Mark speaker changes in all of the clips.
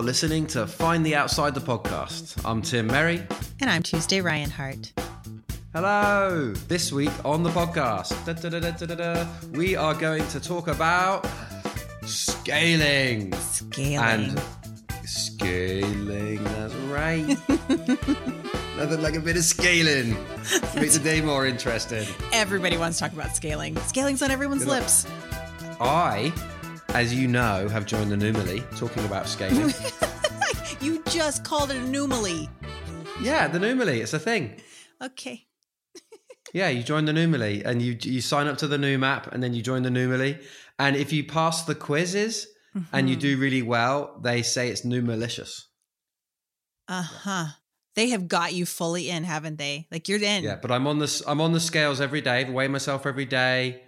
Speaker 1: You're listening to Find the Outside the podcast. I'm Tim Merry.
Speaker 2: And I'm Tuesday Ryan Hart.
Speaker 1: Hello. This week on the podcast, da, da, da, we are going to talk about scaling.
Speaker 2: Scaling.
Speaker 1: And scaling, that's right. Nothing like a bit of scaling. Make the day more interesting.
Speaker 2: Everybody wants to talk about scaling. Scaling's on everyone's
Speaker 1: Good
Speaker 2: lips.
Speaker 1: I, as you know, have joined the Anomaly talking about scaling.
Speaker 2: you just called it an anomaly.
Speaker 1: yeah, the Anomaly, it's a thing.
Speaker 2: Okay.
Speaker 1: Yeah, you join the Anomaly and you you sign up to the Noom app and then you join the Anomaly. And if you pass the quizzes and you do really well, they say it's new malicious.
Speaker 2: Uh huh. They have got you fully in, haven't they? Like you're in.
Speaker 1: Yeah, but I'm on this. I'm on the scales every day. I weigh myself every day,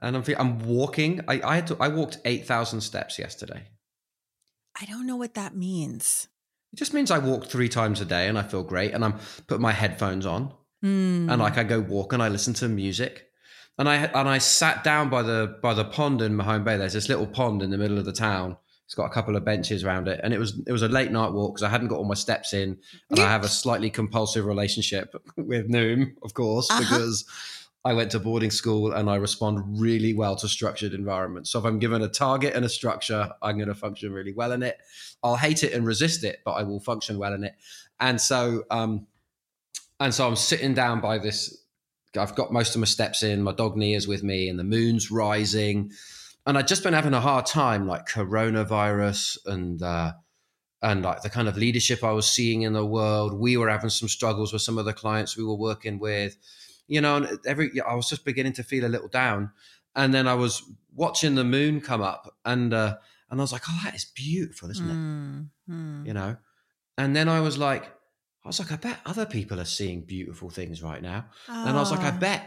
Speaker 1: and I'm I'm walking. I I had to. I walked eight thousand steps yesterday.
Speaker 2: I don't know what that means.
Speaker 1: It just means I walk three times a day, and I feel great. And I'm put my headphones on,
Speaker 2: Mm.
Speaker 1: and like I go walk and I listen to music. And I and I sat down by the by the pond in Mahone Bay. There's this little pond in the middle of the town. It's got a couple of benches around it, and it was it was a late night walk because I hadn't got all my steps in, and I have a slightly compulsive relationship with Noom, of course,
Speaker 2: Uh-huh.
Speaker 1: because I went to boarding school and I respond really well to structured environments. So if I'm given a target and a structure, I'm going to function really well in it. I'll hate it and resist it, but I will function well in it. And so, um, and so I'm sitting down by this. I've got most of my steps in. My dog Nia's with me, and the moon's rising. And I'd just been having a hard time, like coronavirus and uh, and like the kind of leadership I was seeing in the world. We were having some struggles with some of the clients we were working with, you know. And every I was just beginning to feel a little down. And then I was watching the moon come up, and uh, and I was like, "Oh, that is beautiful, isn't it?"
Speaker 2: Mm, mm.
Speaker 1: you know and then i was like i was like i bet other people are seeing beautiful things right now and i was like i
Speaker 2: Oh.
Speaker 1: bet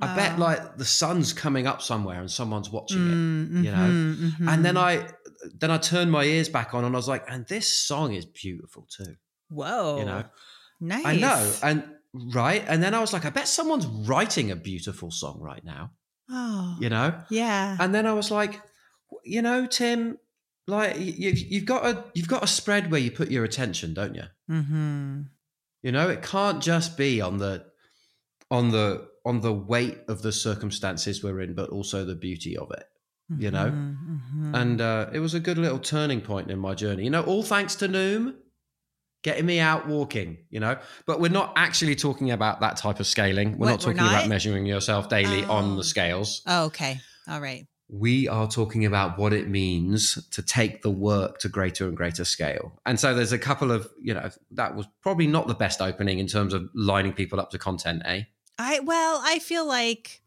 Speaker 1: i bet like the sun's coming up somewhere and someone's watching it
Speaker 2: Mm,
Speaker 1: you know?
Speaker 2: mhm,
Speaker 1: and then
Speaker 2: mhm.
Speaker 1: i then i turned my ears back on and i was like and this song is beautiful too
Speaker 2: Whoa.
Speaker 1: you know
Speaker 2: Nice.
Speaker 1: i know and right and then i was like i bet someone's writing a beautiful song right now
Speaker 2: Oh.
Speaker 1: you know
Speaker 2: Yeah.
Speaker 1: and then I was like, you know, Tim, like you, you've got a you've got a spread where you put your attention, don't you?
Speaker 2: mm-hmm.
Speaker 1: You know, it can't just be on the on the on the weight of the circumstances we're in, but also the beauty of it. You know?
Speaker 2: Mhm,
Speaker 1: And uh, it was a good little turning point in my journey. You know, all thanks to Noom getting me out walking. You know, but we're not actually talking about that type of scaling. We're
Speaker 2: What,
Speaker 1: not
Speaker 2: we're
Speaker 1: talking about measuring yourself daily on
Speaker 2: Oh.
Speaker 1: the scales.
Speaker 2: Oh, okay. All right.
Speaker 1: we are talking about what it means to take the work to greater and greater scale. And so there's a couple of, you know, that was probably not the best opening in terms of lining people up to content, eh?
Speaker 2: I well, I feel like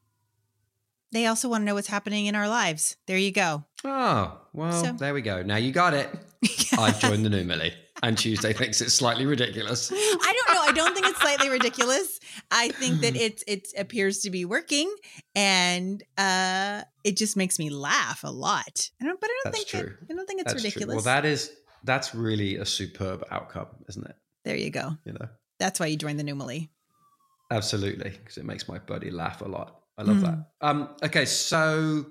Speaker 2: they also want to know what's happening in our lives. There you go.
Speaker 1: Oh, well,
Speaker 2: So-
Speaker 1: there we go. Now you got it. I've joined the new Millie. And Tuesday thinks it's slightly ridiculous.
Speaker 2: I don't know. I don't think it's slightly ridiculous. I think that it it appears to be working, and uh, it just makes me laugh a lot. I don't, but I don't
Speaker 1: That's
Speaker 2: think
Speaker 1: true.
Speaker 2: It, I don't think it's
Speaker 1: That's true.
Speaker 2: ridiculous.
Speaker 1: Well, that is that's really a superb outcome, isn't it?
Speaker 2: there you go.
Speaker 1: You know,
Speaker 2: That's why you joined the Numily.
Speaker 1: absolutely, because it makes my buddy laugh a lot. I love that.
Speaker 2: Mm.
Speaker 1: Um, okay, so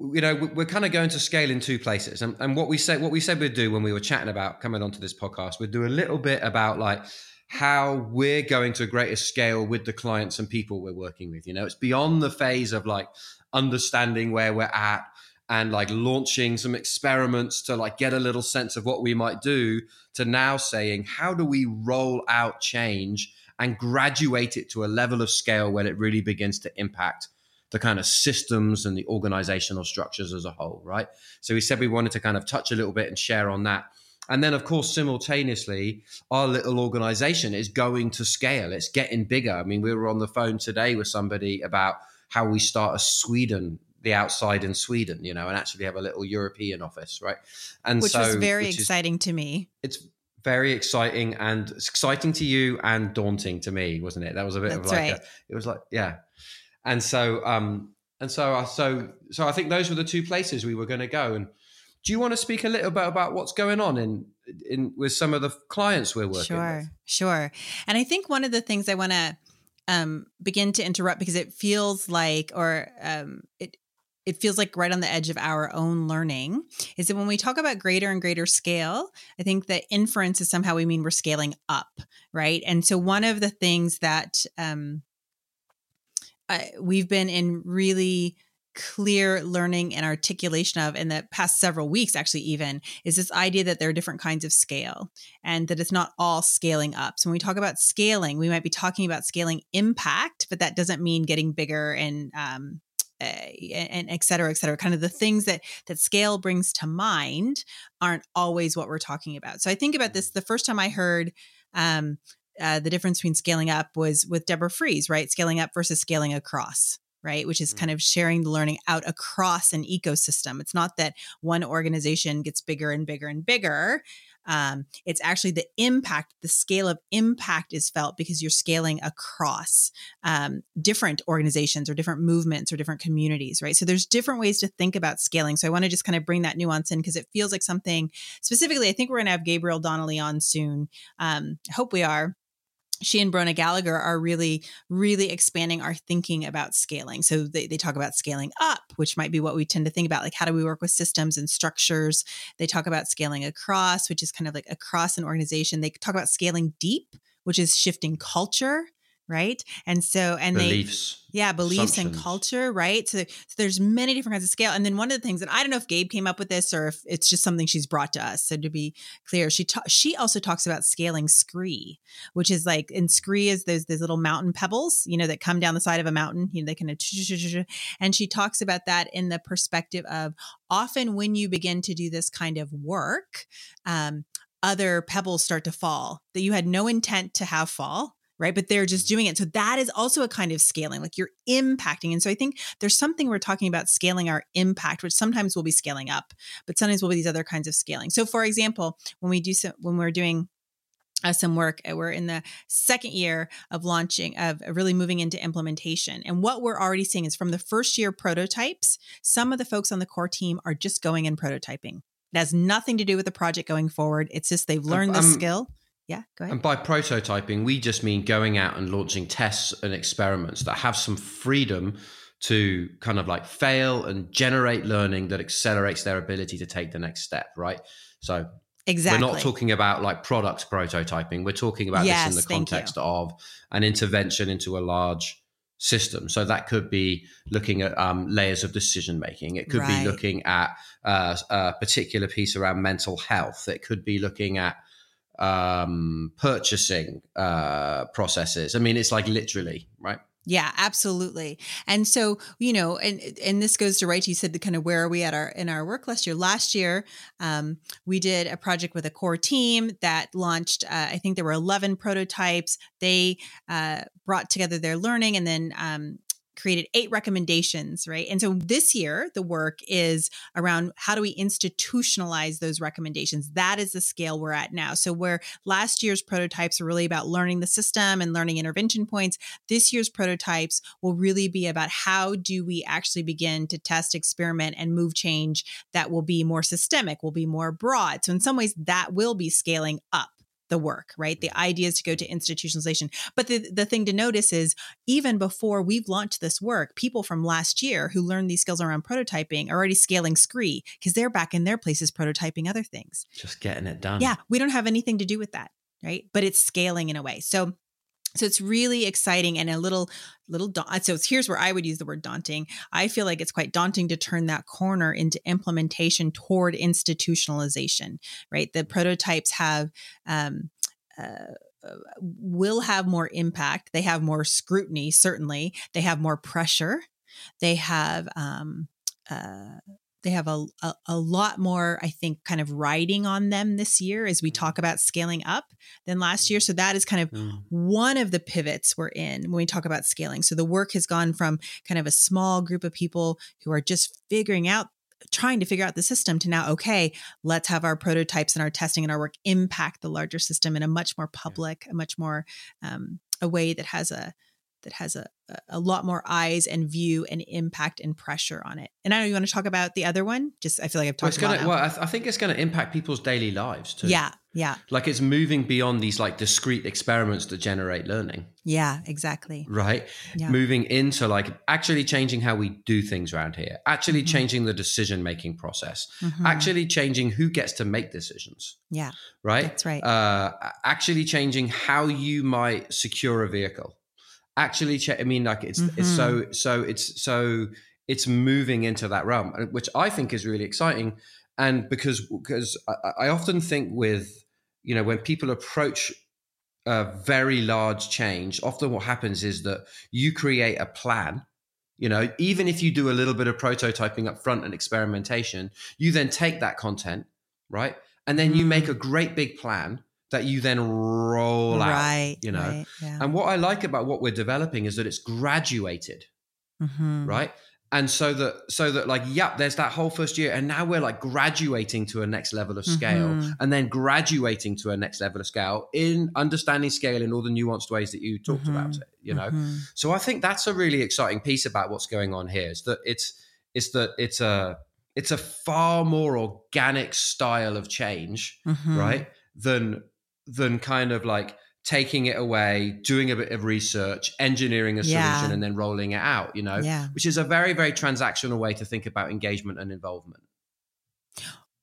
Speaker 1: you know we- we're kind of going to scale in two places, and, and what we said what we said we'd do when we were chatting about coming onto this podcast, we'd do a little bit about like how we're going to a greater scale with the clients and people we're working with. You know, it's beyond the phase of like understanding where we're at and like launching some experiments to like get a little sense of what we might do to now saying how do we roll out change and graduate it to a level of scale where it really begins to impact the kind of systems and the organizational structures as a whole right so we said we wanted to kind of touch a little bit and share on that and then of course simultaneously our little organization is going to scale it's getting bigger i mean we were on the phone today with somebody about how we start a sweden the outside in sweden you know and actually have a little european office right and
Speaker 2: which
Speaker 1: so
Speaker 2: was very
Speaker 1: which is-
Speaker 2: exciting to me.
Speaker 1: it's very exciting and it's exciting to you and daunting to me, wasn't it? That was a bit of like
Speaker 2: right.
Speaker 1: a, it was like yeah, and so um and so I so so I think those were the two places we were going to go. And do you want to speak a little bit about what's going on in in with some of the clients we're working with?
Speaker 2: Sure,
Speaker 1: with?
Speaker 2: sure. And I think one of the things I want to um, begin to interrupt because it feels like, or um, it it feels like right on the edge of our own learning is that when we talk about greater and greater scale, I think that inference is somehow we mean we're scaling up, right? And so one of the things that um, we've been in really clear learning and articulation of in the past several weeks actually even is this idea that there are different kinds of scale and that it's not all scaling up so when we talk about scaling we might be talking about scaling impact but that doesn't mean getting bigger and um, uh, and et cetera, et cetera. Kind of the things that that scale brings to mind aren't always what we're talking about. So I think about this. The first time I heard um, uh, the difference between scaling up was with Deborah Frieze, right? Scaling up versus scaling across right? Which is kind mm. of sharing the learning out across an ecosystem. It's not that one organization gets bigger and bigger and bigger. Um, it's actually the impact, the scale of impact is felt because you're scaling across um, different organizations or different movements or different communities, right? So there's different ways to think about scaling. So I want to just kind of bring that nuance in because it feels like something specifically. I think we're going to have Gabrielle Donnelly on soon. Um, I hope we are she and Brona Gallagher are really, really expanding our thinking about scaling. So they, they talk about scaling up, which might be what we tend to think about. Like, how do we work with systems and structures? They talk about scaling across, which is kind of like across an organization. They talk about scaling deep, which is shifting culture right? And so and
Speaker 1: beliefs
Speaker 2: they yeah beliefs and culture right? So, so, there's many different kinds of scale. And then one of the things that i don't know if gabe came up with this or if it's just something she's brought to us so to be clear she ta- she also talks about scaling scree which is like and scree is those those little mountain pebbles you know that come down the side of a mountain you know they kind of and she talks about that in the perspective of often when you begin to do this kind of work um, other pebbles start to fall that you had no intent to have fall right? But they're just doing it. So that is also a kind of scaling, like you're impacting. And so I think there's something we're talking about scaling our impact, which sometimes will be scaling up, but sometimes will be these other kinds of scaling. So for example, when we do so, when we're doing uh, some work. Uh, we're in the second year of launching, of really moving into implementation. And what we're already seeing is from the first year prototypes, some of the folks on the core team are just going and prototyping. It has nothing to do with the project going forward. It's just they've learned um, the skill. Yeah, go ahead.
Speaker 1: And by prototyping, we just mean going out and launching tests and experiments that have some freedom to kind of like fail and generate learning that accelerates their ability to take the next step, right? So
Speaker 2: Exactly.
Speaker 1: We're not talking about like product prototyping. We're talking about yes, this in the context of an intervention into a large system. So that could be looking at um, layers of decision making. It could right. be looking at uh, a particular piece around mental health. It could be looking at um, purchasing uh, processes. I mean, it's like literally, right?
Speaker 2: Yeah, absolutely. And so, you know, and and this goes to right. You said the kind of where are we at our in our work last year? Last year, um, we did a project with a core team that launched. Uh, I think there were eleven prototypes. They uh, brought together their learning, and then um, created eight recommendations, right? And so this year, the work is around how do we institutionalize those recommendations? That is the scale we're at now. So, where last year's prototypes are really about learning the system and learning intervention points, this year's prototypes will really be about how do we actually begin to test, experiment, and move change that will be more systemic, will be more broad. So, in some ways, that will be scaling up the work, right? The mm. idea is to go to institutionalization. But the, the thing to notice is even before we've launched this work, people from last year who learned these skills around prototyping are already scaling Scree because they're back in their places prototyping other things.
Speaker 1: Just getting it done.
Speaker 2: Yeah, we don't have anything to do with that, right? But it's scaling in a way. So so it's really exciting and a little little da- so here's where i would use the word daunting. I feel like it's quite daunting to turn that corner into implementation toward institutionalization right? The prototypes have um, uh, will have more impact. They have more scrutiny certainly. They have more pressure. They have um, uh, they have a, a, a, lot more i think kind of riding on them this year as we mm. talk about scaling up than last year so that is kind of mm. one of the pivots we're in when we talk about scaling so the work has gone from kind of a small group of people who are just figuring out trying to figure out the system to now okay let's have our prototypes and our testing and our work impact the larger system in a much more public a much more um, a way that has a that has a, a lot more eyes and view and impact and pressure on it. And I know you want to talk about the other one. Just I feel like I've talked
Speaker 1: well,
Speaker 2: about.
Speaker 1: Well, I, th- I, think it's going to impact people's daily lives too.
Speaker 2: Yeah, Yeah.
Speaker 1: Like it's moving beyond these like discrete experiments that generate learning.
Speaker 2: Yeah, exactly.
Speaker 1: Right.
Speaker 2: Yeah.
Speaker 1: Moving into like actually changing how we do things around here, actually
Speaker 2: Mhm.
Speaker 1: changing the decision making process,
Speaker 2: Mhm.
Speaker 1: actually changing who gets to make decisions.
Speaker 2: Yeah,
Speaker 1: Right.
Speaker 2: that's right.
Speaker 1: Uh, actually changing how you might secure a vehicle. Actually, cha- I mean, like it's it's
Speaker 2: Mm-hmm.
Speaker 1: so so it's so it's moving into that realm, uh, which I think is really exciting. And because because I, I often think with you know when people approach a very large change, often what happens is that you create a plan. You know, even if you do a little bit of prototyping up front and experimentation, you then take that content, right? And then you
Speaker 2: Mhm.
Speaker 1: make a great big plan that you then roll out.
Speaker 2: right.
Speaker 1: you know.
Speaker 2: Right, yeah.
Speaker 1: And what I like about what we're developing is that it's graduated,
Speaker 2: Mhm.
Speaker 1: right? And so that so that like, yep, there's that whole first year, and now we're like graduating to a next level of scale,
Speaker 2: Mhm.
Speaker 1: and then graduating to a next level of scale in understanding scale in all the nuanced ways that you talked about
Speaker 2: Mhm.
Speaker 1: it. You know,
Speaker 2: Mhm.
Speaker 1: so I think that's a really exciting piece about what's going on here is that it's it's that it's a it's a far more organic style of change,
Speaker 2: Mhm.
Speaker 1: right? Than than kind of like taking it away, doing a bit of research, engineering a solution,
Speaker 2: Yeah.
Speaker 1: and then rolling it out. You know,
Speaker 2: Yeah.
Speaker 1: which is a very very transactional way to think about engagement and involvement.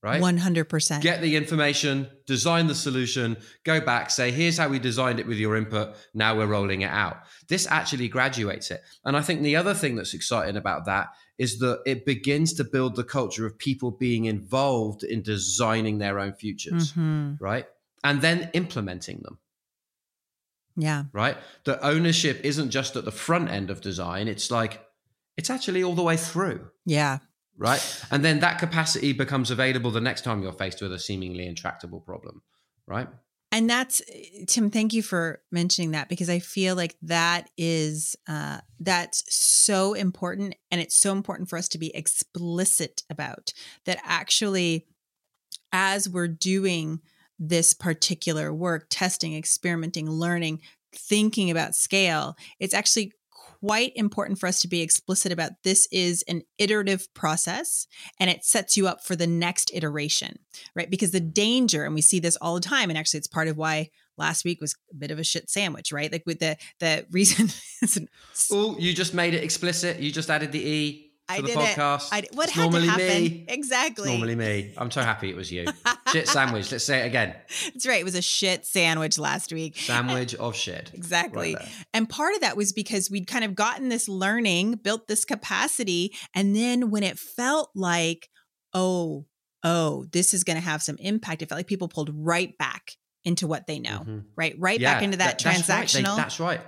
Speaker 1: Right.
Speaker 2: 100%.
Speaker 1: Get the information, design the solution, go back, say, here's how we designed it with your input. Now we're rolling it out. This actually graduates it. And I think the other thing that's exciting about that is that it begins to build the culture of people being involved in designing their own futures,
Speaker 2: Mhm.
Speaker 1: right? And then implementing them,
Speaker 2: Yeah.
Speaker 1: right? The ownership isn't just at the front end of design, it's like, it's actually all the way through
Speaker 2: Yeah.
Speaker 1: right? And then that capacity becomes available the next time you're faced with a seemingly intractable problem, right?
Speaker 2: And that's Tim. Thank you for mentioning that because I feel like that is uh, that's so important, and it's so important for us to be explicit about that. Actually, as we're doing this particular work, testing, experimenting, learning, thinking about scale, it's actually quite important for us to be explicit about this is an iterative process and it sets you up for the next iteration right? Because the danger, and we see this all the time, and actually, it's part of why last week was a bit of a shit sandwich, right? Like with the the reason.
Speaker 1: Oh, you just made it explicit. You just added the E
Speaker 2: I
Speaker 1: the
Speaker 2: did it.
Speaker 1: podcast.
Speaker 2: I, what
Speaker 1: It's
Speaker 2: had to happen?
Speaker 1: me.
Speaker 2: Exactly.
Speaker 1: It's normally me. I'm so happy it was you. shit sandwich. Let's say it again.
Speaker 2: That's right. It was a shit sandwich last week.
Speaker 1: Sandwich of shit.
Speaker 2: Exactly.
Speaker 1: Right.
Speaker 2: And part of that was because we'd kind of gotten this learning, built this capacity. And then when it felt like, oh, oh, this is going to have some impact, it felt like people pulled right back into what they know,
Speaker 1: Mhm.
Speaker 2: right? Right
Speaker 1: Yeah,
Speaker 2: back into that,
Speaker 1: that's right. They-
Speaker 2: transactional.
Speaker 1: That's right.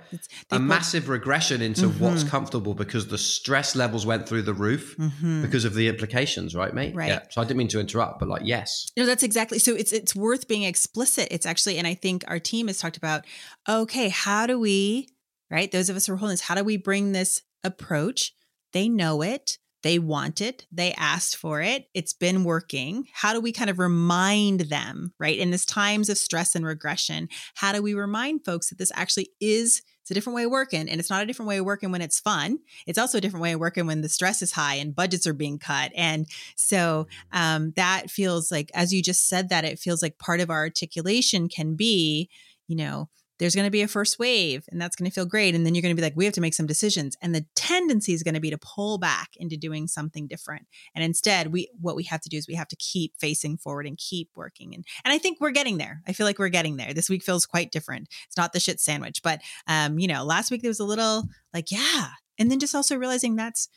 Speaker 1: A massive regression into what's
Speaker 2: Mhm.
Speaker 1: comfortable because the stress levels went through the roof
Speaker 2: Mhm.
Speaker 1: because of the implications, right, mate?
Speaker 2: Right.
Speaker 1: Yeah. So I didn't mean to interrupt, but like, yes.
Speaker 2: No, that's exactly. So it's it's worth being explicit. It's actually, and I think our team has talked about, okay, how do we, right? Those of us who are holding this, how do we bring this approach? They know it. They want it. They asked for it. It's been working. How do we kind of remind them, right? In this times of stress and regression, how do we remind folks that this actually is it's a different way of working and it's not a different way of working when it's fun. It's also a different way of working when the stress is high and budgets are being cut. And so um, that feels like, as you just said that, it feels like part of our articulation can be, you know, there's going to be a first wave and that's going to feel great. And then you're going to be like, we have to make some decisions. And the tendency is going to be to pull back into doing something different. And instead, we what we have to do is we have to keep facing forward and keep working. And and I think we're getting there. I feel like we're getting there. This week feels quite different. It's not the shit sandwich, but um, you know, last week there was a little like, yeah. And then just also realizing that's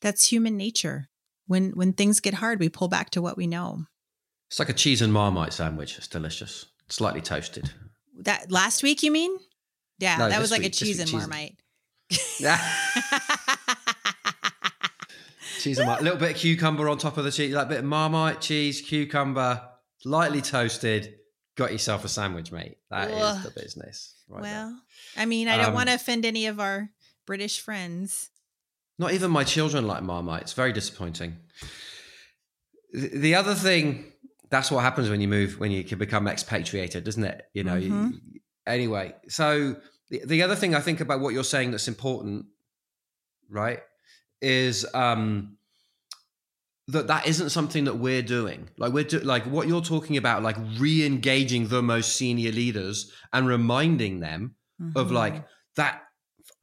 Speaker 2: that's human nature. When when things get hard, we pull back to what we know.
Speaker 1: It's like a cheese and marmite sandwich. It's delicious. Slightly toasted.
Speaker 2: That last week, you mean? Yeah,
Speaker 1: No,
Speaker 2: that was like
Speaker 1: week,
Speaker 2: a cheese and marmite.
Speaker 1: cheese and marmite. A little bit of cucumber on top of the cheese, like a bit of marmite, cheese, cucumber, lightly toasted. Got yourself a sandwich, mate. That is
Speaker 2: Ugh.
Speaker 1: the business. Right there.
Speaker 2: well, I mean, I don't
Speaker 1: Um,
Speaker 2: want to offend any of our British friends.
Speaker 1: Not even my children like Marmite. It's very disappointing. The other thing, that's what happens when you move, when you can become expatriated, doesn't it? You know, you-
Speaker 2: Mhm.
Speaker 1: anyway. So the, the other thing I think about what you're saying that's important, right, is um, that that isn't something that we're doing. Like we're do, like what you're talking about, like re-engaging the most senior leaders and reminding them mm-hmm. of like that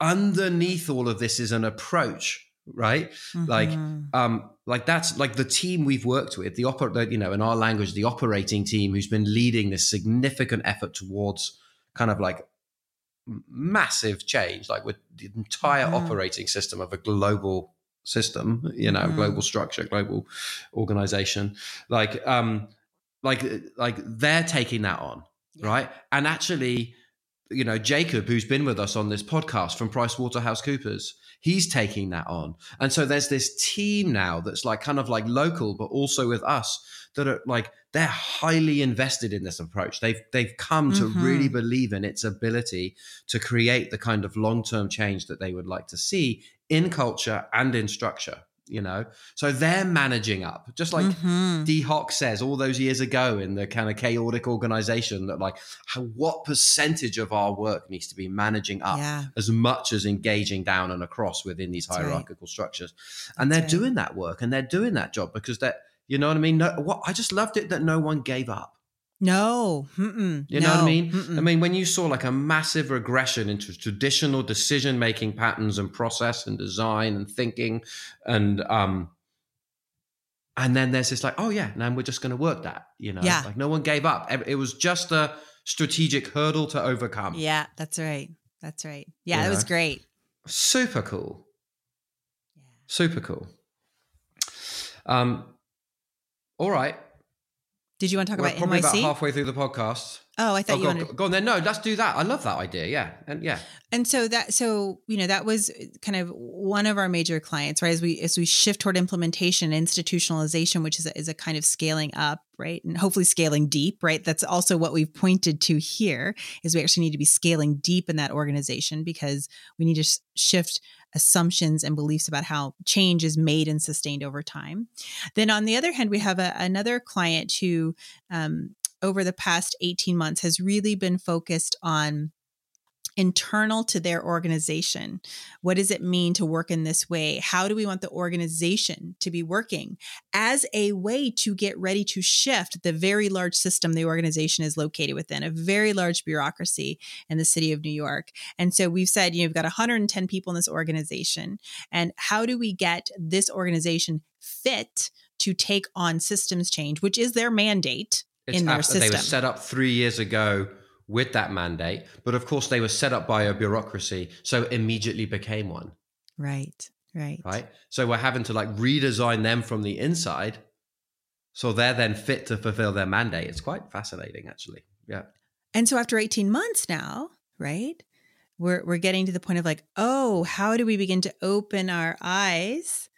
Speaker 1: underneath all of this is an approach, right? Mm-hmm. Like um like that's like the team we've worked with, the oper you know, in our language, the operating team who's been leading this significant effort towards kind of like massive change, like with the entire mm-hmm. operating system of a global system, you know, mm. global structure, global organization. Like, um, like, like they're taking that on, yeah. right? And actually, you know, Jacob, who's been with us on this podcast from Price Waterhouse Coopers, he's taking that on. And so there's this team now that's like kind of like local, but also with us that are like they're highly invested in this approach. They've they've come to mm-hmm. really believe in its ability to create the kind of long-term change that they would like to see in culture and in structure you know so they're managing up just like mm-hmm. Dee Hock says all those years ago in the kind of chaordic organization that like how, what percentage of our work needs to be managing up yeah. as much as engaging down and across within these That's hierarchical right. structures and That's they're right. doing that work and they're doing that job because they're you know what i mean no, what i just loved it that no one gave up
Speaker 2: no.
Speaker 1: Mm-mm. You know no. what I mean? Mm-mm. I mean, when you saw like a massive regression into traditional decision making patterns and process and design and thinking, and um, and then there's this like, oh yeah, now we're just going to work that. You know,
Speaker 2: yeah.
Speaker 1: like no one gave up. It was just a strategic hurdle to overcome.
Speaker 2: Yeah, that's right. That's right. Yeah, you it know? was great.
Speaker 1: Super cool. Yeah. Super cool. Um, all right.
Speaker 2: Did you want to talk
Speaker 1: We're
Speaker 2: about
Speaker 1: probably
Speaker 2: NYC?
Speaker 1: about halfway through the podcast.
Speaker 2: Oh, I thought
Speaker 1: oh,
Speaker 2: you
Speaker 1: go,
Speaker 2: wanted.
Speaker 1: Go on then. No, let's do that. I love that idea. Yeah, and yeah.
Speaker 2: And so that, so you know, that was kind of one of our major clients, right? As we as we shift toward implementation, institutionalization, which is a, is a kind of scaling up, right, and hopefully scaling deep, right. That's also what we've pointed to here. Is we actually need to be scaling deep in that organization because we need to shift assumptions and beliefs about how change is made and sustained over time. Then on the other hand, we have a, another client who um, over the past 18 months has really been focused on internal to their organization. What does it mean to work in this way? How do we want the organization to be working as a way to get ready to shift the very large system the organization is located within, a very large bureaucracy in the city of New York? And so we've said, you know, we've got 110 people in this organization. And how do we get this organization fit to take on systems change, which is their mandate? It's in their system.
Speaker 1: They were set up three years ago with that mandate, but of course they were set up by a bureaucracy, so immediately became one.
Speaker 2: Right. Right.
Speaker 1: Right. So we're having to like redesign them from the inside, so they're then fit to fulfill their mandate. It's quite fascinating, actually. Yeah.
Speaker 2: And so after 18 months now, right? We're we're getting to the point of like, oh, how do we begin to open our eyes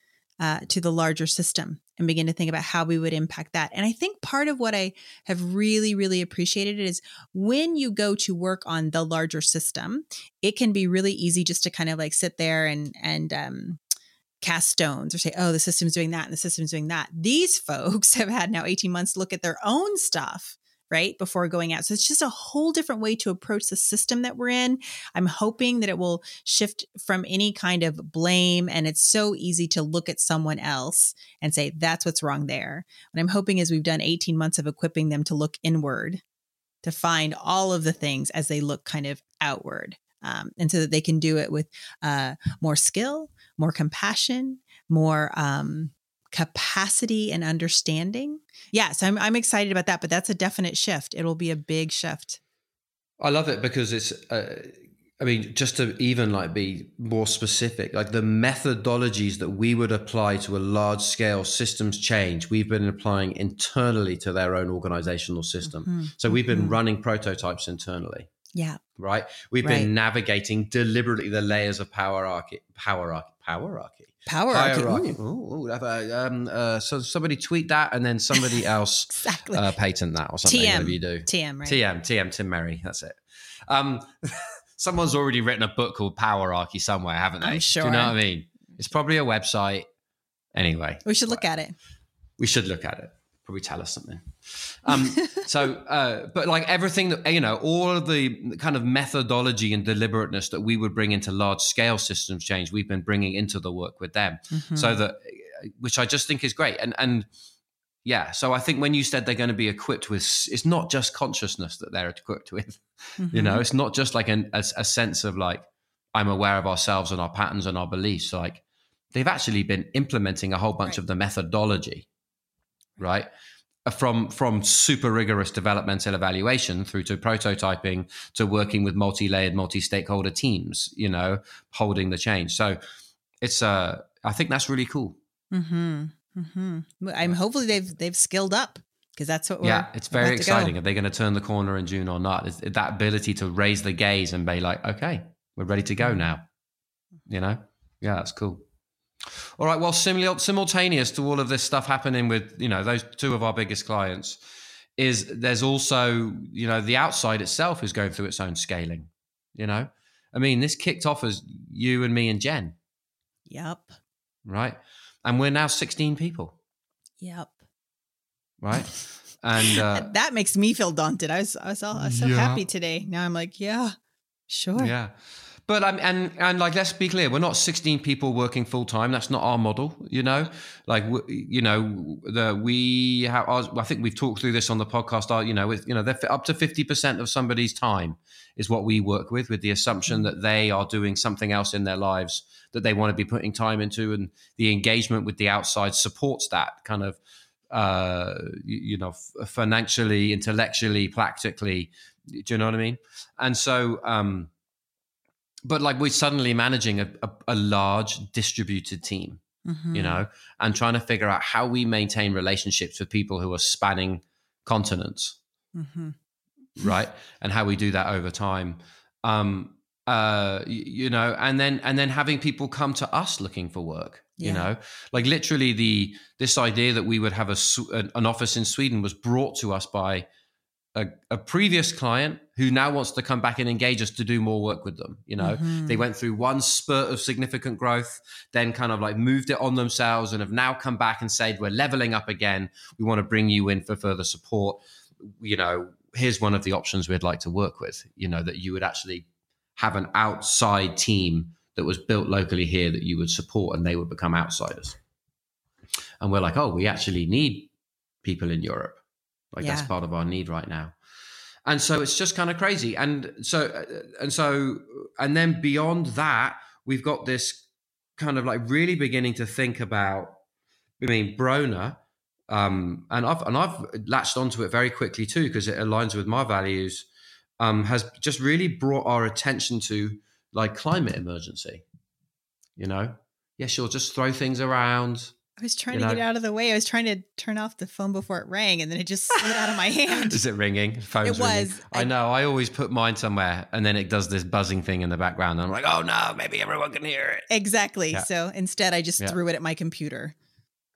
Speaker 2: uh, to the larger system and begin to think about how we would impact that. And I think part of what I have really, really appreciated is when you go to work on the larger system, it can be really easy just to kind of like sit there and and um, cast stones or say, oh, the system's doing that and the system's doing that. These folks have had now 18 months look at their own stuff right before going out. So it's just a whole different way to approach the system that we're in. I'm hoping that it will shift from any kind of blame and it's so easy to look at someone else and say that's what's wrong there. What i'm hoping is we've done 18 months of equipping them to look inward to find all of the things as they look kind of outward um, and so that they can do it with uh, more skill more compassion more um, capacity and understanding. Yes, I'm I'm excited about that, but that's a definite shift. It'll be a big shift.
Speaker 1: I love it because it's uh, I mean just to even like be more specific, like the methodologies that we would apply to a large scale systems change, we've been applying internally to their own organizational system. Mm-hmm. So we've been mm-hmm. running prototypes internally.
Speaker 2: Yeah.
Speaker 1: Right? We've right. been navigating deliberately the layers of power arch power power
Speaker 2: Power
Speaker 1: hierarchy. Ooh, ooh, um, uh, so somebody tweet that, and then somebody else
Speaker 2: exactly.
Speaker 1: uh, patent that or something.
Speaker 2: TM,
Speaker 1: whatever you do.
Speaker 2: TM, right?
Speaker 1: TM, TM, Tim Merry. That's it. Um, someone's already written a book called Powerarchy somewhere, haven't they?
Speaker 2: I'm sure.
Speaker 1: Do you know what I mean? It's probably a website. Anyway,
Speaker 2: we should look at it.
Speaker 1: We should look at it probably tell us something. Um, so, uh, but like everything that, you know, all of the kind of methodology and deliberateness that we would bring into large scale systems change, we've been bringing into the work with them. Mm-hmm. So that which I just think is great. And and yeah, so I think when you said they're going to be equipped with, it's not just consciousness that they're equipped with. Mm-hmm. You know, mm-hmm. it's not just like an, a, a sense of like I'm aware of ourselves and our patterns and our beliefs. Like they've actually been implementing a whole bunch right. of the methodology, right? Uh, from from super rigorous developmental evaluation through to prototyping to working with multi-layered, multi-stakeholder teams. You know, holding the change. So it's uh, I think that's really cool.
Speaker 2: Mm-hmm. Mm-hmm. I'm hopefully they've they've skilled up because that's what. We're.
Speaker 1: Yeah, it's very exciting. Are they going to turn the corner in June or not? Is that ability to raise the gaze and be like, okay, we're ready to go now. You know, yeah, that's cool. All right. Well, simul- simultaneous to all of this stuff happening with you know those two of our biggest clients is there's also you know the outside itself is going through its own scaling. You know, I mean, this kicked off as you and me and Jen.
Speaker 2: Yep.
Speaker 1: Right and we're now 16 people.
Speaker 2: Yep.
Speaker 1: Right. And uh,
Speaker 2: that makes me feel daunted. I was, I was, all, I was so yeah. happy today. Now I'm like, yeah, sure.
Speaker 1: Yeah. But um, and and like let's be clear, we're not 16 people working full time. That's not our model, you know. Like you know, the we have. I think we've talked through this on the podcast. Are you know, with you know, they're up to 50 percent of somebody's time is what we work with, with the assumption that they are doing something else in their lives that they want to be putting time into, and the engagement with the outside supports that kind of uh, you know, financially, intellectually, practically. Do you know what I mean? And so, um, but like we're suddenly managing a, a, a large distributed team, mm-hmm. you know, and trying to figure out how we maintain relationships with people who are spanning continents, mm-hmm. right? And how we do that over time. Um, uh, you know, and then and then having people come to us looking for work. Yeah. You know, like literally the this idea that we would have a an office in Sweden was brought to us by a, a, previous client who now wants to come back and engage us to do more work with them. You know, mm-hmm. they went through one spurt of significant growth, then kind of like moved it on themselves and have now come back and said, We're leveling up again. We want to bring you in for further support. You know, here's one of the options we'd like to work with, you know, that you would actually have an outside team that was built locally here that you would support and they would become outsiders. And we're like, oh, we actually need people in Europe like yeah. that's part of our need right now. And so it's just kind of crazy. And so, uh, and so, and then beyond that, we've got this kind of like really beginning to think about, I mean, Brona, um, and I've, and I've latched onto it very quickly too, because it aligns with my values, um, has just really brought our attention to like climate emergency, you know? Yeah, she'll just throw things around
Speaker 2: I was trying you to get out of the way. I was trying to turn off the phone before it rang, and then it just slid out of my hand.
Speaker 1: Is it ringing? Phone's it was. Ringing. I, I, know. I always put mine somewhere, and then it does this buzzing thing in the background. And I'm like, oh no, maybe everyone can hear it.
Speaker 2: Exactly. Yeah. So instead, I just yeah. threw it at my computer.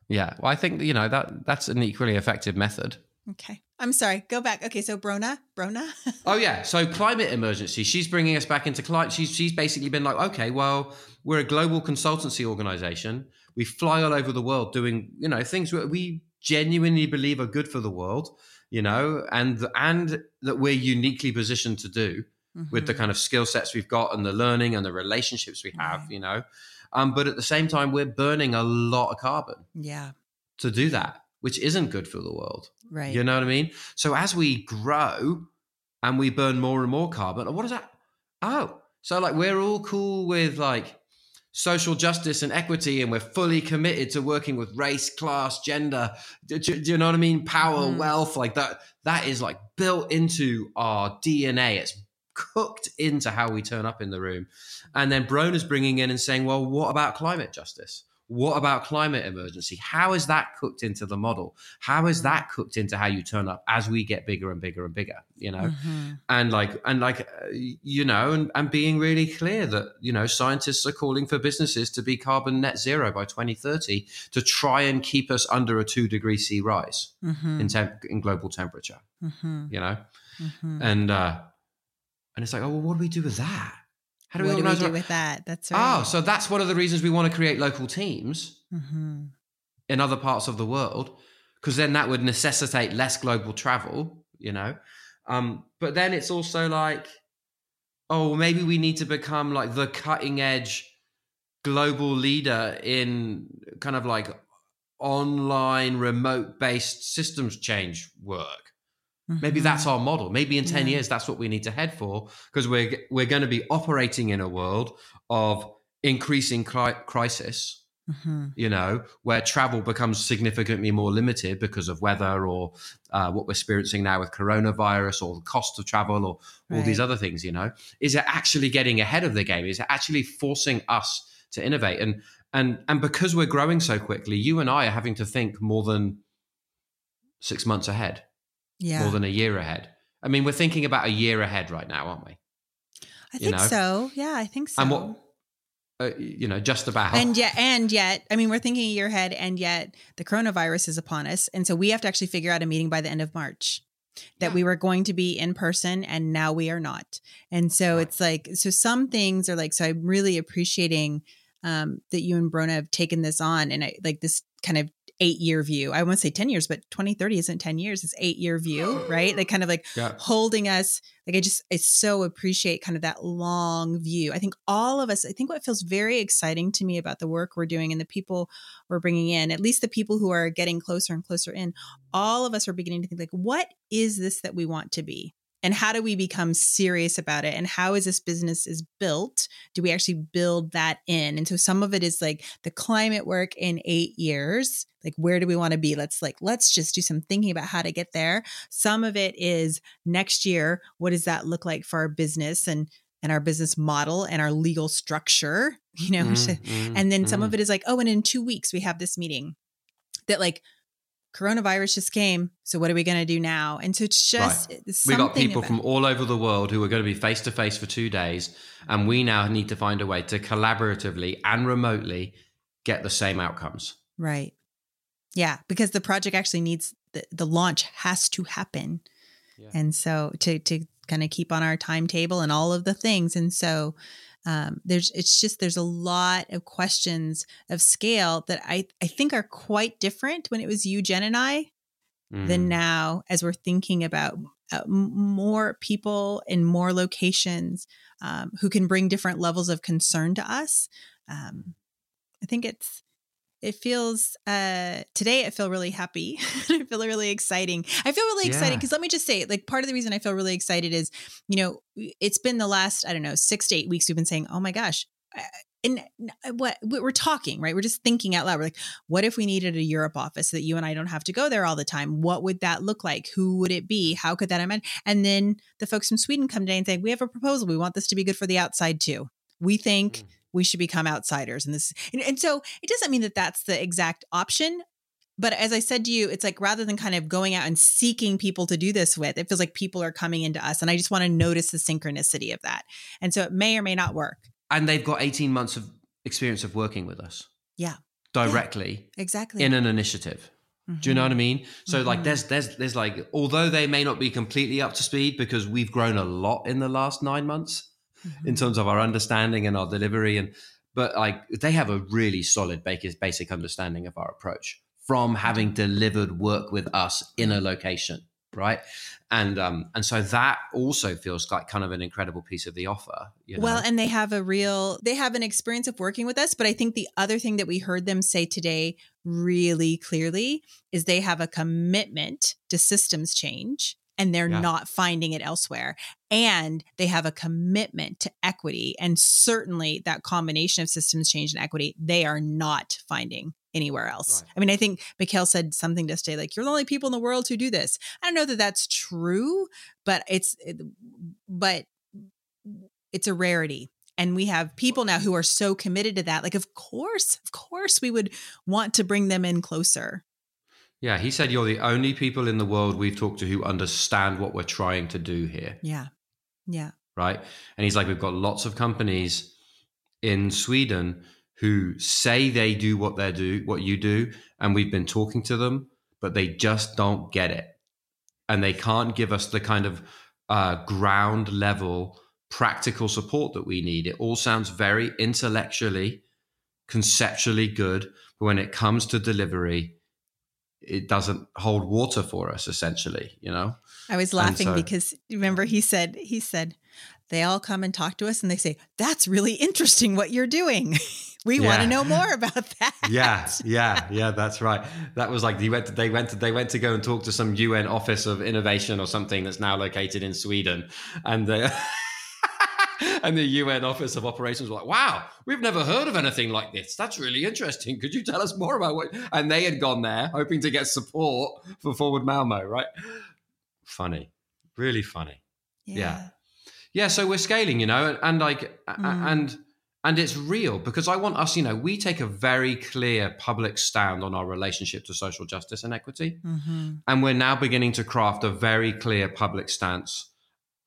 Speaker 1: Yeah. Well, I think you know that that's an equally effective method.
Speaker 2: Okay. I'm sorry. Go back. Okay, so Brona, Brona.
Speaker 1: oh yeah. So climate emergency. She's bringing us back into climate. She's she's basically been like, okay, well, we're a global consultancy organization we fly all over the world doing you know things that we genuinely believe are good for the world you know and and that we're uniquely positioned to do mm-hmm. with the mm-hmm. kind of skill sets we've got and the learning and the relationships we have you know um, but at the same time we're burning a lot of carbon
Speaker 2: yeah
Speaker 1: to do that which isn't good for the world
Speaker 2: right
Speaker 1: you know what i mean so as we grow and we burn more and more carbon what is that oh so like we're all cool with like social justice and equity and we're fully committed to working with race class gender. Do, do, do you know what i mean? Power mm. wealth like that that is like built into our dna it's cooked into how we turn up in the room. And then brona's bringing in and saying well what about climate justice what about climate emergency? How is that cooked into the model? How is that cooked into how you turn up as we get bigger and bigger and bigger? You know, mm-hmm. and like and like uh, you know, and and being really clear that you know scientists are calling for businesses to be carbon net zero by 2030 to try and keep us under a two degree C rise mm-hmm. in temp- in global temperature. Mm-hmm. You know, mm-hmm. and uh, and it's like, oh, well, what do we do with that?
Speaker 2: How do we, what do, we do with that? That's right.
Speaker 1: Oh, so that's one of the reasons we want to create local teams mm-hmm. in other parts of the world, because then that would necessitate less global travel, you know. Um, but then it's also like, oh, maybe we need to become like the cutting edge global leader in kind of like online remote based systems change work maybe
Speaker 2: Mhm.
Speaker 1: that's our model maybe in 10
Speaker 2: Yeah.
Speaker 1: years that's what we need to head for because we're we're going to be operating in a world of increasing cri- crisis
Speaker 2: Mhm.
Speaker 1: you know where travel becomes significantly more limited because of weather or uh, what we're experiencing now with coronavirus or the cost of travel or all these other things you know is it actually getting ahead of the game is it actually forcing us to innovate and and and because we're growing so quickly you and i are having to think more than six months ahead
Speaker 2: Yeah.
Speaker 1: more than a year ahead i mean we're thinking about a year ahead right now aren't we
Speaker 2: I
Speaker 1: you
Speaker 2: think
Speaker 1: know?
Speaker 2: so. Yeah, I think so.
Speaker 1: and what uh, you know just about
Speaker 2: and yet and yet i mean we're thinking a year ahead and yet the coronavirus is upon us and so we have to actually figure out a meeting by the end of march that
Speaker 1: Yeah.
Speaker 2: we were going to be in person and now we are not and so
Speaker 1: Right.
Speaker 2: it's like so some things are like so i'm really appreciating um that you and brona have taken this on and i like this kind of eight year view. I won't say 10 years but 2030 isn't 10 years. It's eight year view right? Like kind of like
Speaker 1: yeah.
Speaker 2: holding us like i just i so appreciate kind of that long view. I think all of us i think what feels very exciting to me about the work we're doing and the people we're bringing in at least the people who are getting closer and closer in all of us are beginning to think like what is this that we want to be and how do we become serious about it? And how is this business is built? Do we actually build that in? And so some of it is like the climate work in eight years like where do we want to be? Let's like let's just do some thinking about how to get there. Some of it is next year what does that look like for our business and and our business model and our legal structure you know?
Speaker 1: Mm, mm,
Speaker 2: and then some
Speaker 1: mm.
Speaker 2: of it is like oh and in two weeks we have this meeting that like coronavirus just came so what are we going to do now? And so it's just it's
Speaker 1: we got people
Speaker 2: about-
Speaker 1: from all over the world who are going to be face to face for two days and we now need to find a way to collaboratively and remotely get the same outcomes.
Speaker 2: Right. Yeah because the project actually needs the, the launch has to happen.
Speaker 1: Yeah.
Speaker 2: and so to to kind of keep on our timetable and all of the things. And so um, there's it's just there's a lot of questions of scale that I I think are quite different when it was you Jen and I than
Speaker 1: Mm.
Speaker 2: now as we're thinking about uh, more people in more locations um, who can bring different levels of concern to us. Um, I think it's it feels uh today i feel really happy. I feel really exciting. I feel really excited because let me just say like part of the reason i feel really excited is you know it's been the last i don't know six to eight weeks we've been saying oh my gosh and what we're talking right? We're just thinking out loud. We're like what if we needed a europe office so that you and i don't have to go there all the time? What would that look like? Who would it be? How could that amend and then the folks from sweden come today and say we have a proposal. We want this to be good for the outside too. We think
Speaker 1: Mm.
Speaker 2: We should become outsiders and this and, and so it doesn't mean that that's the exact option but as i said to you it's like rather than kind of going out and seeking people to do this with it feels like people are coming into us and i just want to notice the synchronicity of that and so it may or may not work.
Speaker 1: And they've got 18 months of experience of working with us.
Speaker 2: Yeah.
Speaker 1: directly
Speaker 2: exactly.
Speaker 1: in an initiative. Do you know what i mean? So like
Speaker 2: Mhm.
Speaker 1: there's there's there's like although they may not be completely up to speed because we've grown a lot in the last nine months in
Speaker 2: Mhm.
Speaker 1: terms of our understanding and our delivery and but like they have a really solid basic basic understanding of our approach from having delivered work with us in a location right and um and so that also feels like kind of an incredible piece of the offer you know?
Speaker 2: Well, and they have a real they have an experience of working with us, but I think the other thing that we heard them say today really clearly is they have a commitment to systems change and they're
Speaker 1: Yeah.
Speaker 2: not finding it elsewhere. And they have a commitment to equity and certainly that combination of systems change and equity they are not finding anywhere else.
Speaker 1: Right.
Speaker 2: I mean, I think Mikhail said something to say like you're the only people in the world who do this. I don't know that that's true, but it's but it's a rarity and we have people now who are so committed to that like of course of course we would want to bring them in closer
Speaker 1: yeah he said you're the only people in the world we've talked to who understand what we're trying to do here
Speaker 2: yeah yeah
Speaker 1: right? And he's like, we've got lots of companies in Sweden who say they do what they do, what you do, and we've been talking to them, but they just don't get it, and they can't give us the kind of uh, ground level practical support that we need. It all sounds very intellectually, conceptually good, but when it comes to delivery, it doesn't hold water for us. Essentially, you know.
Speaker 2: i was laughing
Speaker 1: so-
Speaker 2: because remember he said he said they all come and talk to us and they say, That's really interesting what you're doing. we yeah. want to know more about that.
Speaker 1: Yeah, yeah, yeah, that's right. That was like they went to, they went to, they went to go and talk to some UN office of innovation or something that's now located in Sweden. And they and the UN Office of Operations were like, wow, we've never heard of anything like this. That's really interesting. Could you tell us more about what? And they had gone there hoping to get support for Forward Malmo, right? Funny, really funny. Yeah. yeah. yeah so we're scaling, you know, and, like, mm. and, and it's real because I want us, you know, we take a very clear public stand on our relationship to social justice and equity. Mm-hmm. And we're now beginning to craft a very clear public stance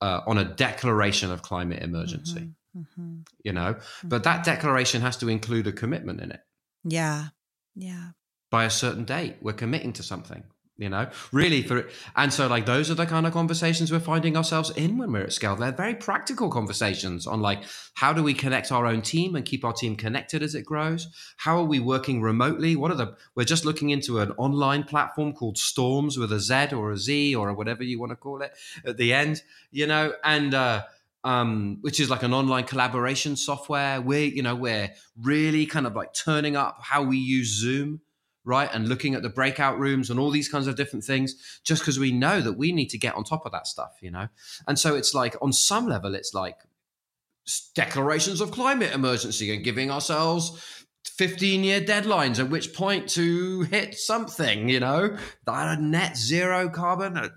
Speaker 1: uh, on a declaration of climate emergency. Mm-hmm, mm-hmm. You know, mm-hmm. but that declaration has to include a commitment in it.
Speaker 2: Yeah. Yeah.
Speaker 1: By a certain date, we're committing to something you know really for and so like those are the kind of conversations we're finding ourselves in when we're at scale. They're very practical conversations on like how do we connect our own team and keep our team connected as it grows? How are we working remotely? What are the we're just looking into an online platform called Stormz with a z or a z or whatever you want to call it at the end you know? And uh um, which is like an online collaboration software. We're, you know, we're really kind of like turning up how we use Zoom right? And looking at the breakout rooms and all these kinds of different things, just because we know that we need to get on top of that stuff, you know? And so it's like, on some level, it's like declarations of climate emergency and giving ourselves 15 year deadlines at which point to hit something you know that net zero carbon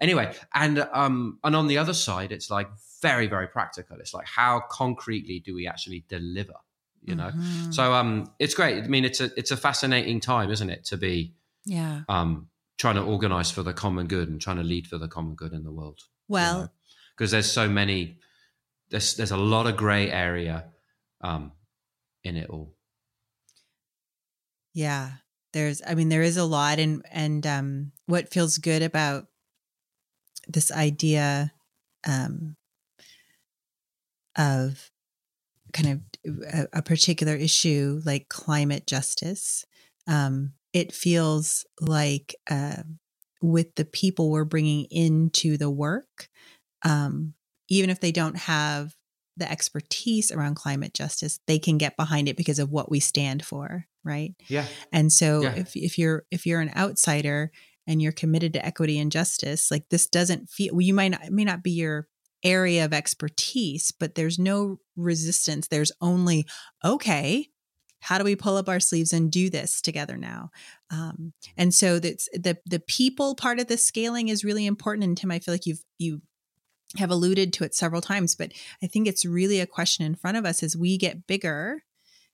Speaker 1: anyway and um and on the other side it's like very very practical it's like how concretely do we actually deliver you know? Mm-hmm. so um it's great. I mean it's a it's a fascinating time isn't it to be
Speaker 2: yeah.
Speaker 1: um trying to organize for the common good and trying to lead for the common good in the world.
Speaker 2: Well
Speaker 1: because you know? there's so many there's there's a lot of gray area um in it all.
Speaker 2: Yeah. There's i mean there is a lot and and um what feels good about this idea um of kind of a, a particular issue like climate justice, um, it feels like uh, with the people we're bringing into the work, um, even if they don't have the expertise around climate justice, they can get behind it because of what we stand for, right?
Speaker 1: Yeah.
Speaker 2: And so yeah. if if you're if you're an outsider and you're committed to equity and justice, like this doesn't feel well, you might not may not be your area of expertise, but there's no resistance. There's only, okay, how do we pull up our sleeves and do this together now? Um, and so that's the the people part of the scaling is really important. And Tim, I feel like you've you have alluded to it several times, but I think it's really a question in front of us as we get bigger.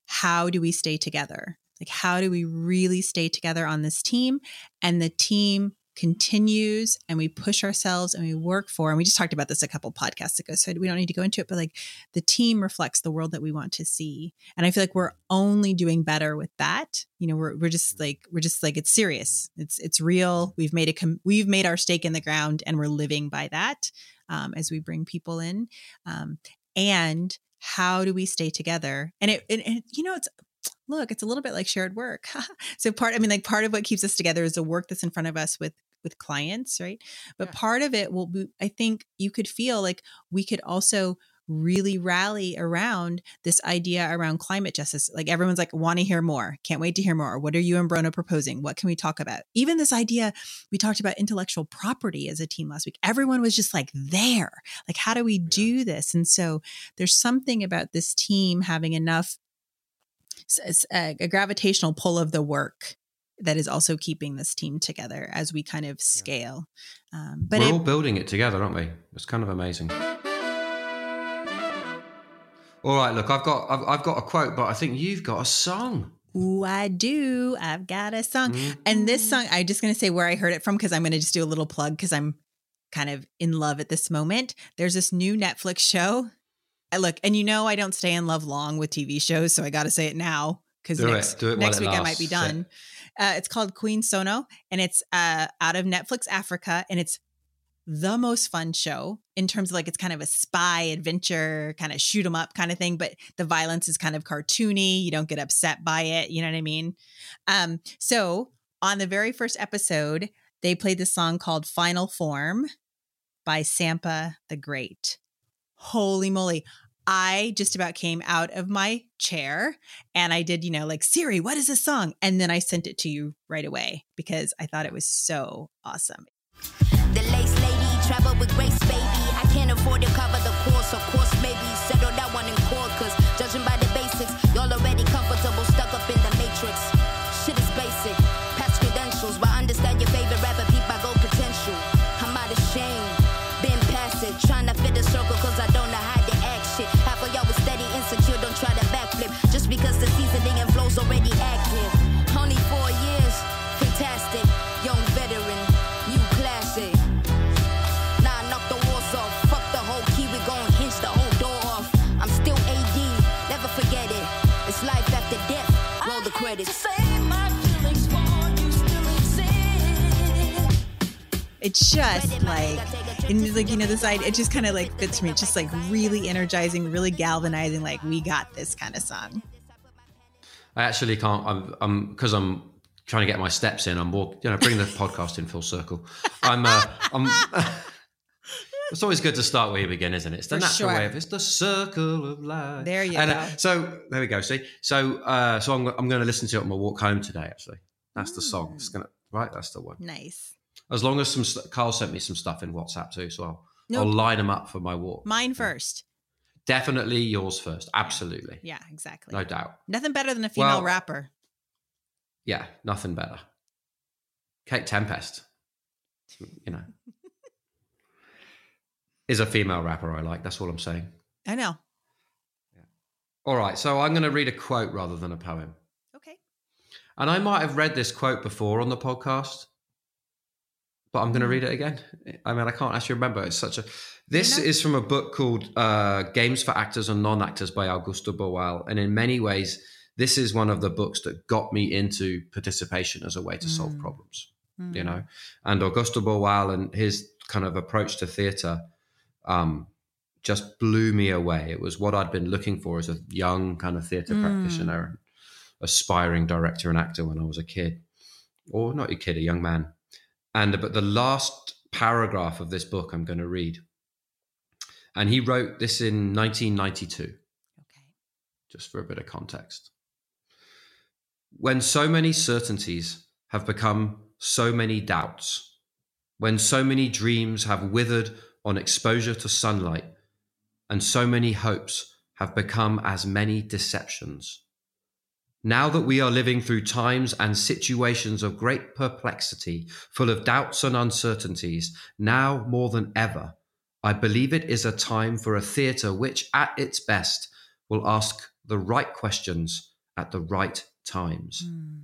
Speaker 2: How do we stay together? Like, how do we really stay together on this team? And the team continues and we push ourselves and we work for and we just talked about this a couple podcasts ago so we don't need to go into it but like the team reflects the world that we want to see and i feel like we're only doing better with that. You know we're, we're just like we're just like it's serious. It's it's real. We've made a com- we've made our stake in the ground and we're living by that um, as we bring people in um, and how do we stay together? And it, it, it you know it's look it's a little bit like shared work. So part i mean like part of what keeps us together is the work that's in front of us with with clients, right? But yeah. part of it will be, I think you could feel like we could also really rally around this idea around climate justice. Like everyone's like, want to hear more. Can't wait to hear more. What are you and Brono proposing? What can we talk about? Even this idea, we talked about intellectual property as a team last week. Everyone was just like there. Like, how do we do this? And so there's something about this team having enough a, uh, a gravitational pull of the work that is also keeping this team together as we kind of scale.
Speaker 1: Um, but we're it, all building it together, aren't we? It's kind of amazing. All right, look, I've got I've, I've got a quote, but I think you've got a song.
Speaker 2: Ooh, I do. I've got a song, mm-hmm. and this song I'm just going to say where I heard it from because I'm going to just do a little plug because I'm kind of in love at this moment. There's this new Netflix show. I look, and you know I don't stay in love long with TV shows, so I got to say it now because next, next week I might be done. Uh, it's called Queen Sono, and it's uh, out of Netflix Africa, and it's the most fun show in terms of like it's kind of a spy adventure, kind of shoot 'em up kind of thing, but the violence is kind of cartoony. You don't get upset by it. You know what I mean? Um, so on the very first episode, they played this song called Final Form by Sampa the Great. holy moly. I just about came out of my chair and I did, you know, like, Siri, what is this song? And then I sent it to you right away because I thought it was so awesome.
Speaker 3: The lace lady with grace, baby. I can't afford to cover the course, of course, maybe settle that one because the seasoning and flow's already active. Only four years, fantastic, young veteran, new classic. Nah, knock the walls off. Fuck the whole key, we gon' hinge the whole door off. I'm still AD, never forget it. It's life after death. Roll the credits.
Speaker 2: It's just like, and like, you know, this side it just kind of like fits me. It's just like really energizing, really galvanizing, like, we got this kind of song.
Speaker 1: I actually can't. I'm I'm because I'm trying to get my steps in. I'm walk, you know, bring the podcast in full circle. I'm uh, I'm. it's always good to start where you begin, isn't it? It's the
Speaker 2: For
Speaker 1: natural
Speaker 2: sure.
Speaker 1: way of it's the circle of life.
Speaker 2: There you
Speaker 1: and,
Speaker 2: go.
Speaker 1: Uh, so there we go. See, so uh, so I'm I'm going to listen to it on my walk home today. Actually, that's the song. It's gonna right. That's the one.
Speaker 2: Nice.
Speaker 1: As long as some Carl sent me some stuff in WhatsApp too, so I'll,
Speaker 2: No,
Speaker 1: I'll line them up for my walk.
Speaker 2: mine first.
Speaker 1: Definitely yours first. Absolutely,
Speaker 2: Yeah, exactly.
Speaker 1: no doubt.
Speaker 2: Nothing better than a female
Speaker 1: Well-
Speaker 2: rapper.
Speaker 1: Yeah, nothing better. Kate Tempest, you know, is a female rapper I like. That's all I'm saying.
Speaker 2: I know.
Speaker 1: All right, so I'm going to read a quote rather than a poem.
Speaker 2: Okay.
Speaker 1: And I might have read this quote before on the podcast, but I'm going to
Speaker 2: Mm.
Speaker 1: read it again. I mean, I can't actually remember. It's such a. This
Speaker 2: know-
Speaker 1: is from a book called uh, Games for Actors and Non Actors by Augusto Boal. And in many ways, this is one of the books that got me into participation as a way to solve
Speaker 2: Mm.
Speaker 1: problems.
Speaker 2: Mm.
Speaker 1: you know and augusto boal and his kind of approach to theatre um, just blew me away it was what i'd been looking for as a young kind of theatre
Speaker 2: Mm.
Speaker 1: practitioner aspiring director and actor when i was a kid or not a kid a young man and but the last paragraph of this book i'm going to read and he wrote this in 1992
Speaker 2: Okay.
Speaker 1: just for a bit of context. When so many certainties have become so many doubts, when so many dreams have withered on exposure to sunlight, and so many hopes have become as many deceptions. Now that we are living through times and situations of great perplexity, full of doubts and uncertainties, now more than ever, I believe it is a time for a theatre which, at its best, will ask the right questions at the right times.
Speaker 2: Mm.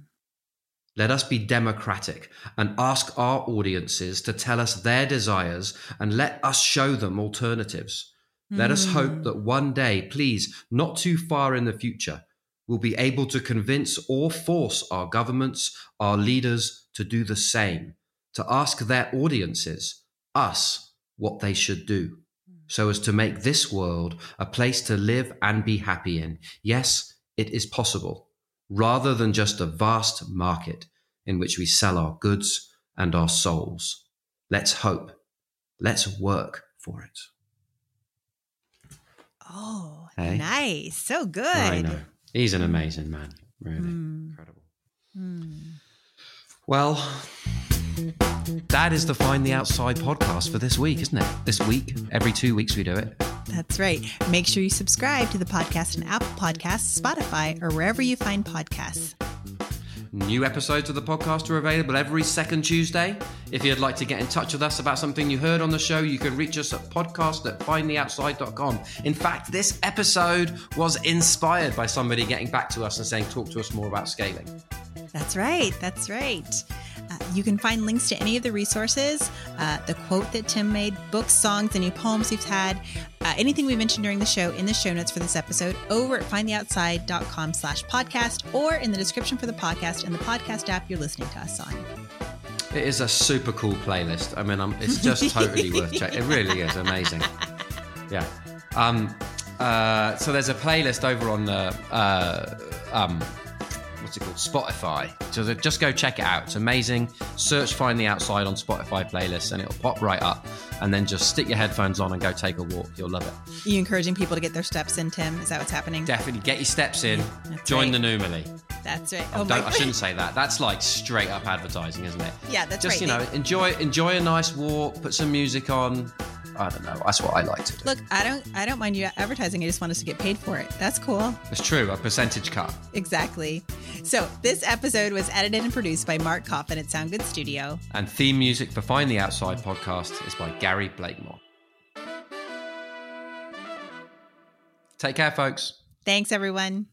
Speaker 1: Let us be democratic and ask our audiences to tell us their desires and let us show them alternatives. Let us hope
Speaker 2: Mm.
Speaker 1: that one day, please, not too far in the future, we'll be able to convince or force our governments, our leaders to do the same, to ask their audiences, us, what they should do, so as to make this world a place to live and be happy in. Yes, it is possible, rather than just a vast market in which we sell our goods and our souls. Let's hope. Let's work for it.
Speaker 2: Oh,
Speaker 1: Hey?
Speaker 2: nice. So good.
Speaker 1: I know. He's an amazing man. Really
Speaker 2: Mm.
Speaker 1: incredible.
Speaker 2: Mm.
Speaker 1: Well, that is the Find the Outside podcast for this week, isn't it? This week, every two weeks we do it.
Speaker 2: That's right. Make sure you subscribe to the podcast on Apple Podcasts, Spotify, or wherever you find podcasts.
Speaker 1: New episodes of the podcast are available every second Tuesday. If you'd like to get in touch with us about something you heard on the show, you can reach us at podcast at findtheoutside.com. In fact, this episode was inspired by somebody getting back to us and saying, talk to us more about scaling.
Speaker 2: That's right. That's right. Uh, you can find links to any of the resources, uh, the quote that Tim made, books, songs, any poems we've had, uh, anything we mentioned during the show in the show notes for this episode over at findtheoutside.com slash podcast or in the description for the podcast and the podcast app you're listening to us on.
Speaker 1: It is a super cool playlist. I mean, um, it's just totally worth checking. It really is amazing. Yeah. Um, uh, so there's a playlist over on the uh, um, what's it called? Spotify. So just go check it out. It's amazing. Search Find the Outside on Spotify playlists and it'll pop right up. And then just stick your headphones on and go take a walk. You'll love it.
Speaker 2: Are you encouraging people to get their steps in, Tim? Is that what's happening?
Speaker 1: Definitely get your steps in.
Speaker 2: That's
Speaker 1: Join
Speaker 2: right.
Speaker 1: the Numily.
Speaker 2: That's right.
Speaker 1: Oh,
Speaker 2: Oh,
Speaker 1: don't, I shouldn't say that. That's like straight up advertising, isn't it?
Speaker 2: Yeah, that's
Speaker 1: Just
Speaker 2: right.
Speaker 1: you know, enjoy enjoy a nice walk. Put some music on. I don't know. That's what I like to do.
Speaker 2: Look, I don't I don't mind you advertising. I just want us to get paid for it. That's cool.
Speaker 1: It's true. A percentage cut.
Speaker 2: Exactly. So this episode was edited and produced by Mark Coffin at Sound Good Studio.
Speaker 1: And theme music for Find the Outside podcast is by Gary Blakemore. Take care, folks.
Speaker 2: Thanks, everyone.